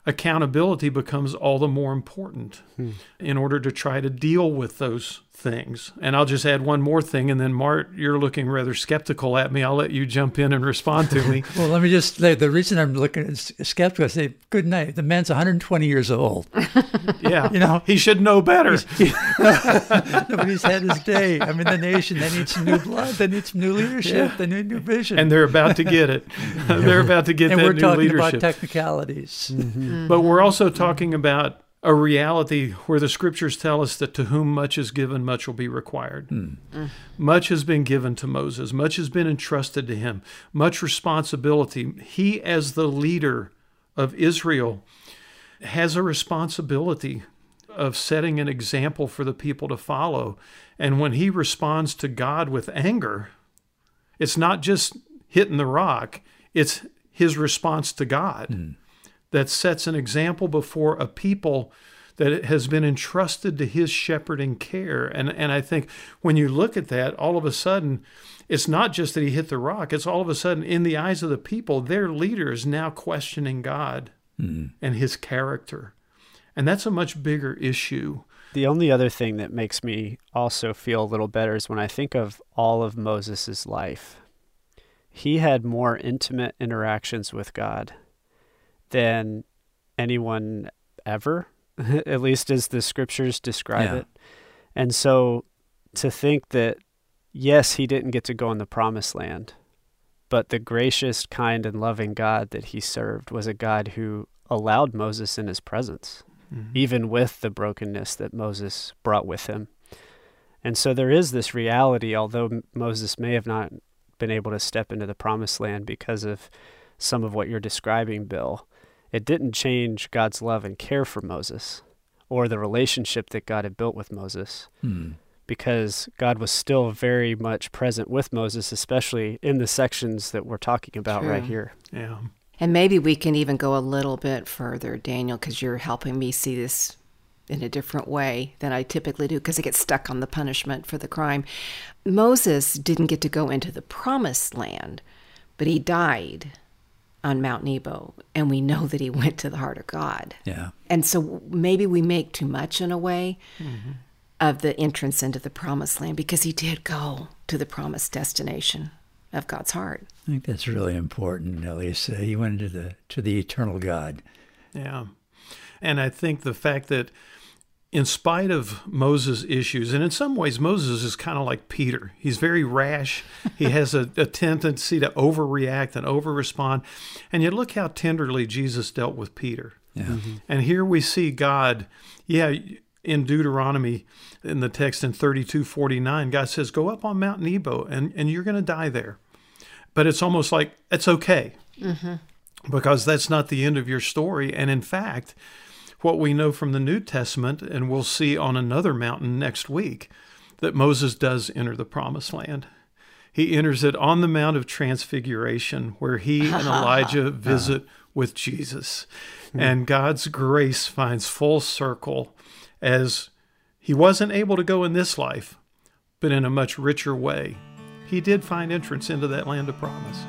accountability becomes all the more important hmm. in order to try to deal with those things. And I'll just add one more thing, and then Mart, you're looking rather skeptical at me. I'll let you jump in and respond to me. well, let me just say the reason I'm looking skeptical. I say, good night. The man's 120 years old. yeah, you know he should know better. He's had his day. I mean, the nation they need some new blood. They need some new leadership. Yeah. They need new vision. And they're about to get it. they're about to get and that we're talking about technicalities. Mm-hmm. Mm-hmm. But we're also talking about a reality where the scriptures tell us that to whom much is given, much will be required. Mm. Mm. Much has been given to Moses, much has been entrusted to him, much responsibility. He, as the leader of Israel, has a responsibility of setting an example for the people to follow. And when he responds to God with anger, it's not just hitting the rock, it's his response to God. Mm that sets an example before a people that has been entrusted to his shepherding care. And, and I think when you look at that, all of a sudden, it's not just that he hit the rock, it's all of a sudden, in the eyes of the people, their leader is now questioning God mm. and his character. And that's a much bigger issue The only other thing that makes me also feel a little better is when I think of all of Moses' life. He had more intimate interactions with God than anyone ever, at least as the scriptures describe Yeah. it. And so to think that, yes, he didn't get to go in the promised land, but the gracious, kind, and loving God that he served was a God who allowed Moses in his presence, mm-hmm. even with the brokenness that Moses brought with him. And so there is this reality, although Moses may have not been able to step into the promised land because of some of what you're describing, Bill, it didn't change God's love and care for Moses or the relationship that God had built with Moses Hmm. because God was still very much present with Moses, especially in the sections that we're talking about right here. Yeah. And maybe we can even go a little bit further, Daniel, because you're helping me see this in a different way than I typically do because I get stuck on the punishment for the crime. Moses didn't get to go into the promised land, but he died on Mount Nebo, and we know that he went to the heart of God. Yeah. And so maybe we make too much in a way mm-hmm. of the entrance into the promised land because he did go to the promised destination of God's heart. I think that's really important, Elisa. Uh, he went into the to the eternal God. Yeah. And I think the fact that, in spite of Moses' issues, and in some ways, Moses is kind of like Peter. He's very rash. He has a, a tendency to overreact and overrespond. And yet, look how tenderly Jesus dealt with Peter. Yeah. Mm-hmm. And here we see God, yeah, in Deuteronomy, in the text in 32 49, God says, Go up on Mount Nebo and, and you're going to die there. But it's almost like it's okay mm-hmm. because that's not the end of your story. And in fact, what we know from the New Testament, and we'll see on another mountain next week, that Moses does enter the promised land. He enters it on the Mount of Transfiguration, where he and Elijah uh-huh. visit with Jesus. Hmm. And God's grace finds full circle as he wasn't able to go in this life, but in a much richer way. He did find entrance into that land of promise.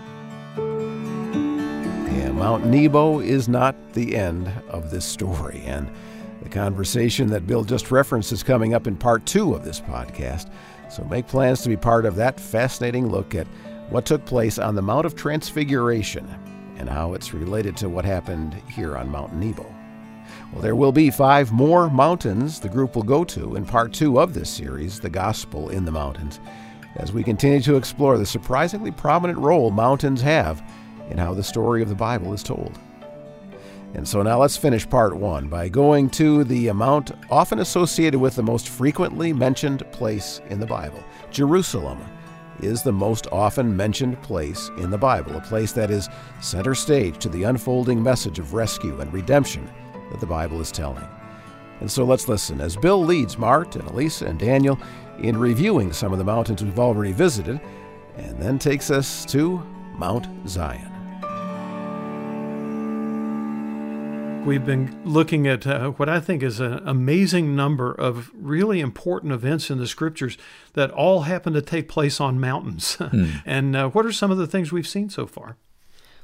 Yeah, Mount Nebo is not the end of this story. And the conversation that Bill just referenced is coming up in part two of this podcast. So make plans to be part of that fascinating look at what took place on the Mount of Transfiguration and how it's related to what happened here on Mount Nebo. Well, there will be five more mountains the group will go to in part two of this series, The Gospel in the Mountains, as we continue to explore the surprisingly prominent role mountains have in how the story of the Bible is told. And so now let's finish part one by going to the amount often associated with the most frequently mentioned place in the Bible. Jerusalem is the most often mentioned place in the Bible, a place that is center stage to the unfolding message of rescue and redemption that the Bible is telling. And so let's listen as Bill leads Mart and Elisa and Daniel in reviewing some of the mountains we've already visited, and then takes us to Mount Zion. We've been looking at uh, what I think is an amazing number of really important events in the scriptures that all happen to take place on mountains. and uh, what are some of the things we've seen so far?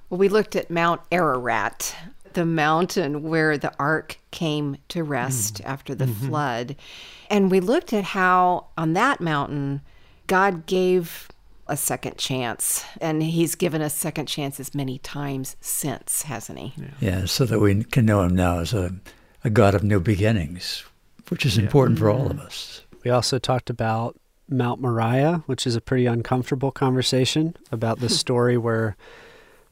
Well, we looked at Mount Ararat, the mountain where the ark came to rest after the flood. And we looked at how on that mountain, God gave a second chance. And he's given us second chances many times since, hasn't he? Yeah, so that we can know him now as a, a God of new beginnings, which is important for all mm-hmm. of us. We also talked about Mount Moriah, which is a pretty uncomfortable conversation about the story where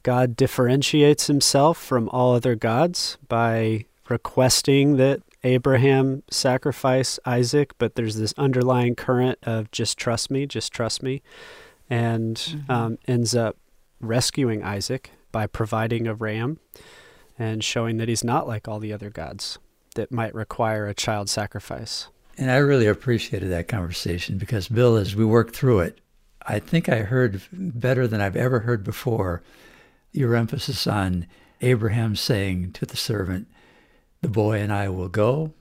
God differentiates himself from all other gods by requesting that Abraham sacrifice Isaac, but there's this underlying current of just trust me, just trust me, and um, ends up rescuing Isaac by providing a ram and showing that he's not like all the other gods that might require a child sacrifice. And I really appreciated that conversation because, Bill, as we worked through it, I think I heard better than I've ever heard before your emphasis on Abraham saying to the servant, The boy and I will go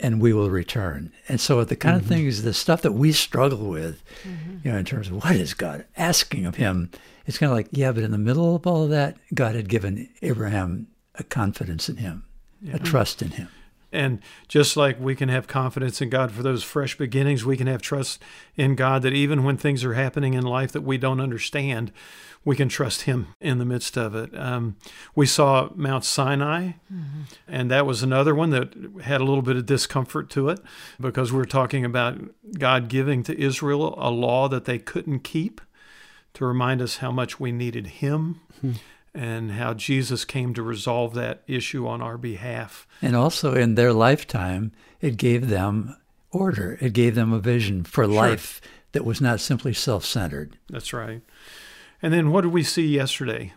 and we will return. And so the kind of mm-hmm. things, the stuff that we struggle with, mm-hmm. you know, in terms of what is God asking of him, it's kind of like, yeah, but in the middle of all of that, God had given Abraham a confidence in him, a trust in him. And just like we can have confidence in God for those fresh beginnings, we can have trust in God that even when things are happening in life that we don't understand, we can trust Him in the midst of it. Um, we saw Mount Sinai, mm-hmm. and that was another one that had a little bit of discomfort to it because we we're talking about God giving to Israel a law that they couldn't keep to remind us how much we needed Him. Mm-hmm and how Jesus came to resolve that issue on our behalf. And also in their lifetime, it gave them order, it gave them a vision for sure. life that was not simply self centered. That's right. And then what did we see yesterday?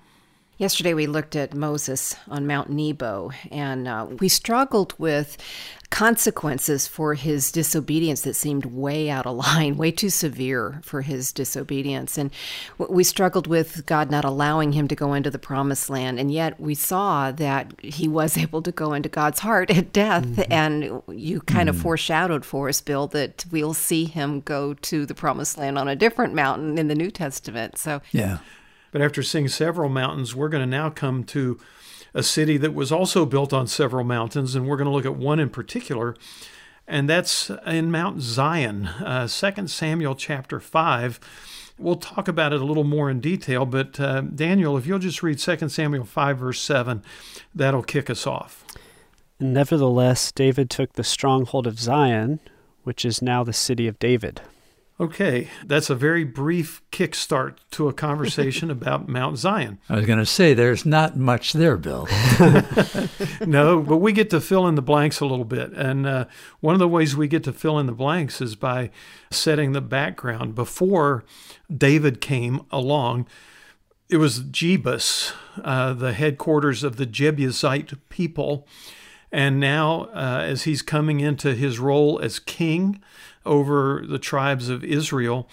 Yesterday, we looked at Moses on Mount Nebo, and uh, we struggled with consequences for his disobedience that seemed way out of line, way too severe for his disobedience. And we struggled with God not allowing him to go into the promised land. And yet we saw that he was able to go into God's heart at death. Mm-hmm. And you kind mm-hmm. of foreshadowed for us, Bill, that we'll see him go to the promised land on a different mountain in the New Testament. So, yeah. But after seeing several mountains, we're going to now come to a city that was also built on several mountains, and we're going to look at one in particular, and that's in Mount Zion, uh, 2 Samuel chapter 5. We'll talk about it a little more in detail, but uh, Daniel, if you'll just read 2 Samuel 5, verse 7, that'll kick us off. Nevertheless, David took the stronghold of Zion, which is now the city of David. Okay, that's a very brief kickstart to a conversation about Mount Zion. I was going to say there's not much there, Bill. no, but we get to fill in the blanks a little bit. And uh, one of the ways we get to fill in the blanks is by setting the background. Before David came along, it was Jebus, uh, the headquarters of the Jebusite people. And now, uh, as he's coming into his role as king, over the tribes of Israel,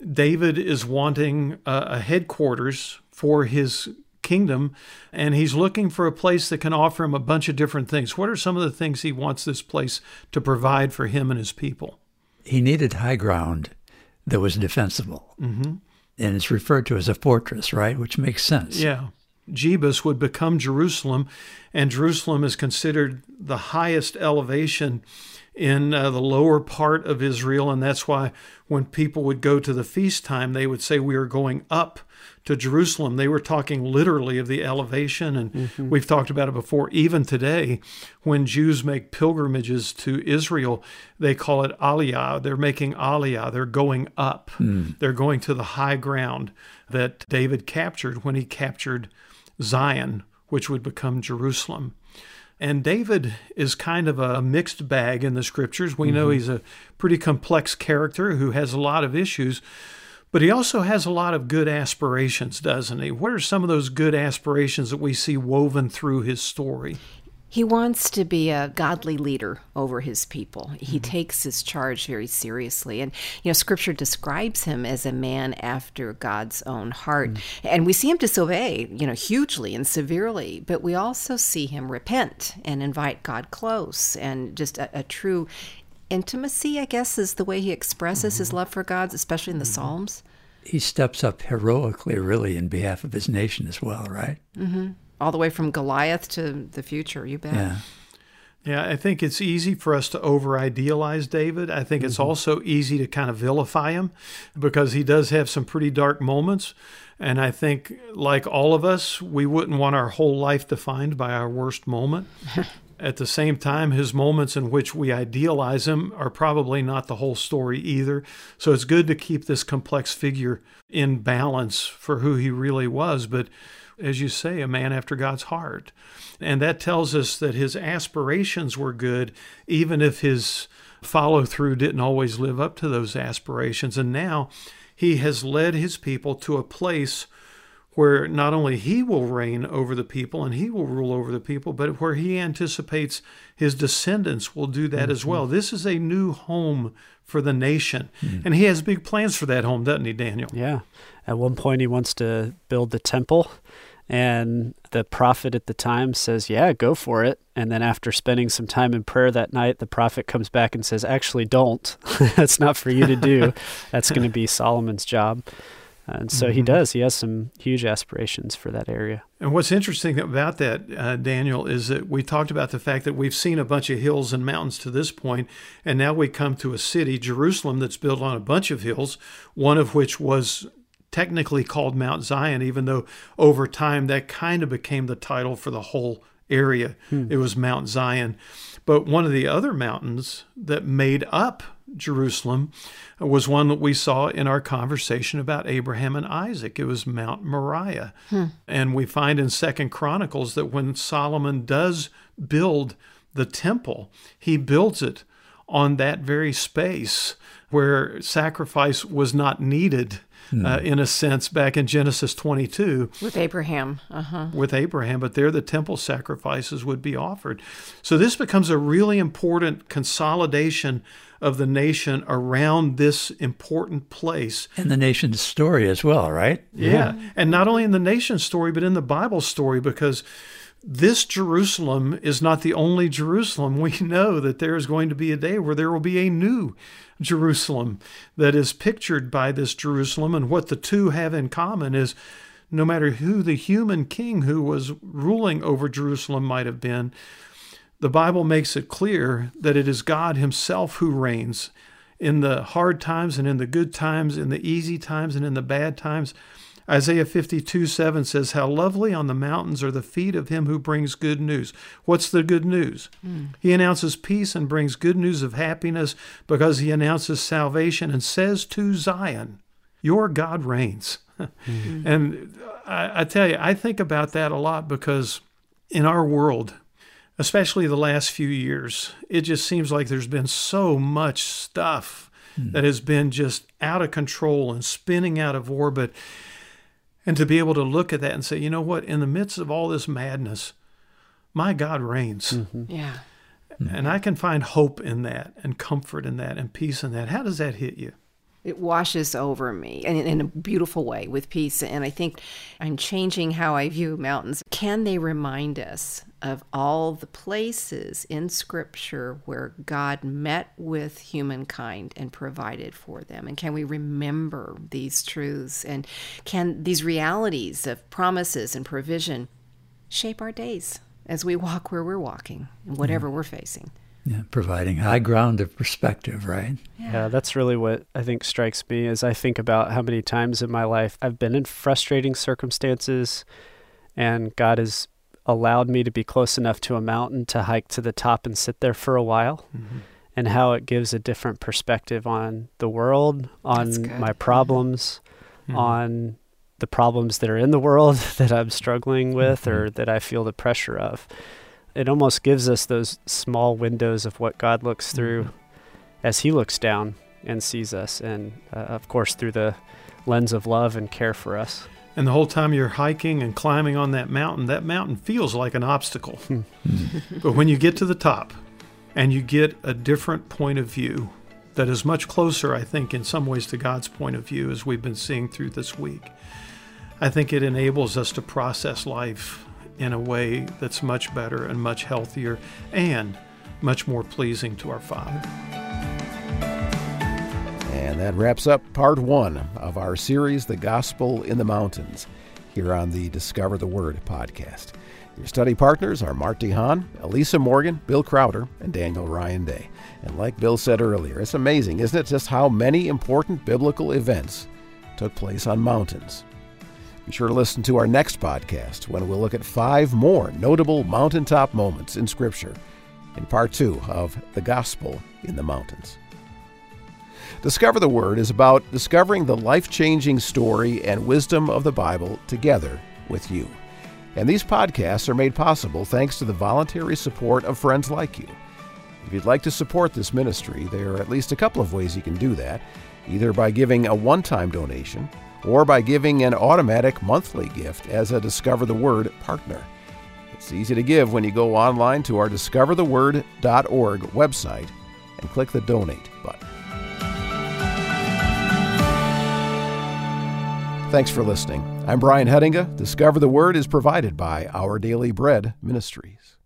David is wanting a, a headquarters for his kingdom, and he's looking for a place that can offer him a bunch of different things. What are some of the things he wants this place to provide for him and his people? He needed high ground that was defensible. Mm-hmm. And it's referred to as a fortress, right? Which makes sense. Yeah. Jebus would become Jerusalem, and Jerusalem is considered the highest elevation in uh, the lower part of Israel. And that's why when people would go to the feast time, they would say, We are going up to Jerusalem. They were talking literally of the elevation. And mm-hmm. we've talked about it before. Even today, when Jews make pilgrimages to Israel, they call it Aliyah. They're making Aliyah. They're going up. Mm. They're going to the high ground that David captured when he captured Zion, which would become Jerusalem. And David is kind of a mixed bag in the scriptures. We mm-hmm. know he's a pretty complex character who has a lot of issues, but he also has a lot of good aspirations, doesn't he? What are some of those good aspirations that we see woven through his story? He wants to be a godly leader over his people. He mm-hmm. takes his charge very seriously. And, you know, scripture describes him as a man after God's own heart. Mm-hmm. And we see him disobey, you know, hugely and severely, but we also see him repent and invite God close and just a, a true intimacy, I guess, is the way he expresses mm-hmm. his love for God, especially in the mm-hmm. Psalms. He steps up heroically, really, in behalf of his nation as well, right? Mm-hmm all the way from Goliath to the future. You bet. Yeah. Yeah, I think it's easy for us to over idealize David. I think it's mm-hmm. also easy to kind of vilify him because he does have some pretty dark moments. And I think, like all of us, we wouldn't want our whole life defined by our worst moment. At the same time, his moments in which we idealize him are probably not the whole story either. So it's good to keep this complex figure in balance for who he really was. But as you say, a man after God's heart. And that tells us that his aspirations were good, even if his follow through didn't always live up to those aspirations. And now he has led his people to a place where not only he will reign over the people and he will rule over the people, but where he anticipates his descendants will do that mm-hmm. as well. This is a new home for the nation. Mm-hmm. And he has big plans for that home, doesn't he, Daniel? Yeah. At one point, he wants to build the temple and the prophet at the time says, Yeah, go for it. And then after spending some time in prayer that night, the prophet comes back and says, Actually, don't. That's not for you to do. That's going to be Solomon's job. And so he does. He has some huge aspirations for that area. And what's interesting about that, uh, Daniel, is that we talked about the fact that we've seen a bunch of hills and mountains to this point, and now we come to a city, Jerusalem, that's built on a bunch of hills, one of which was technically called Mount Zion, even though over time that kind of became the title for the whole area. It was Mount Zion. But one of the other mountains that made up Jerusalem was one that we saw in our conversation about Abraham and Isaac. It was Mount Moriah. And we find in Second Chronicles that when Solomon does build the temple, he builds it on that very space where sacrifice was not needed. Uh, in a sense, back in Genesis 22, With Abraham. Uh huh. with Abraham, but there the temple sacrifices would be offered. So this becomes a really important consolidation of the nation around this important place. And the nation's story as well, right? Yeah. And not only in the nation's story, but in the Bible story, because this Jerusalem is not the only Jerusalem. We know that there is going to be a day where there will be a new Jerusalem that is pictured by this Jerusalem. And what the two have in common is no matter who the human king who was ruling over Jerusalem might have been, the Bible makes it clear that it is God Himself who reigns in the hard times and in the good times, in the easy times and in the bad times. Isaiah 52 7 says, How lovely on the mountains are the feet of him who brings good news. What's the good news? Hmm. He announces peace and brings good news of happiness because he announces salvation and says to Zion, Your God reigns. Hmm. And I, I tell you, I think about that a lot because in our world, especially the last few years, it just seems like there's been so much stuff hmm. that has been just out of control and spinning out of orbit. And to be able to look at that and say, you know what, in the midst of all this madness, my God reigns. Mm-hmm. Yeah. And I can find hope in that and comfort in that and peace in that. How does that hit you? It washes over me in, in a beautiful way with peace. And I think I'm changing how I view mountains. Can they remind us of all the places in Scripture where God met with humankind and provided for them? And can we remember these truths? And can these realities of promises and provision shape our days as we walk where we're walking and whatever mm-hmm. we're facing? Yeah, providing high ground of perspective, right? Yeah, that's really what I think strikes me as I think about how many times in my life I've been in frustrating circumstances and God has allowed me to be close enough to a mountain to hike to the top and sit there for a while mm-hmm. and how it gives a different perspective on the world, on my problems, mm-hmm. on the problems that are in the world that I'm struggling with mm-hmm. or that I feel the pressure of. It almost gives us those small windows of what God looks mm-hmm. through as He looks down and sees us, and uh, of course, through the lens of love and care for us. And the whole time you're hiking and climbing on that mountain, that mountain feels like an obstacle. Hmm. Mm-hmm. but when you get to the top and you get a different point of view that is much closer, I think, in some ways to God's point of view, as we've been seeing through this week, I think it enables us to process life in a way that's much better and much healthier and much more pleasing to our Father. And that wraps up part one of our series, The Gospel in the Mountains, here on the Discover the Word podcast. Your study partners are Mart De Haan, Elisa Morgan, Bill Crowder, and Daniel Ryan Day. And like Bill said earlier, it's amazing, isn't it, just how many important biblical events took place on mountains. Be sure to listen to our next podcast when we'll look at five more notable mountaintop moments in Scripture in part two of The Gospel in the Mountains. Discover the Word is about discovering the life changing story and wisdom of the Bible together with you. And these podcasts are made possible thanks to the voluntary support of friends like you. If you'd like to support this ministry, there are at least a couple of ways you can do that either by giving a one time donation or by giving an automatic monthly gift as a Discover the Word partner. It's easy to give when you go online to our discovertheword.org website and click the donate button. Thanks for listening. I'm Brian Hettinga. Discover the Word is provided by Our Daily Bread Ministries.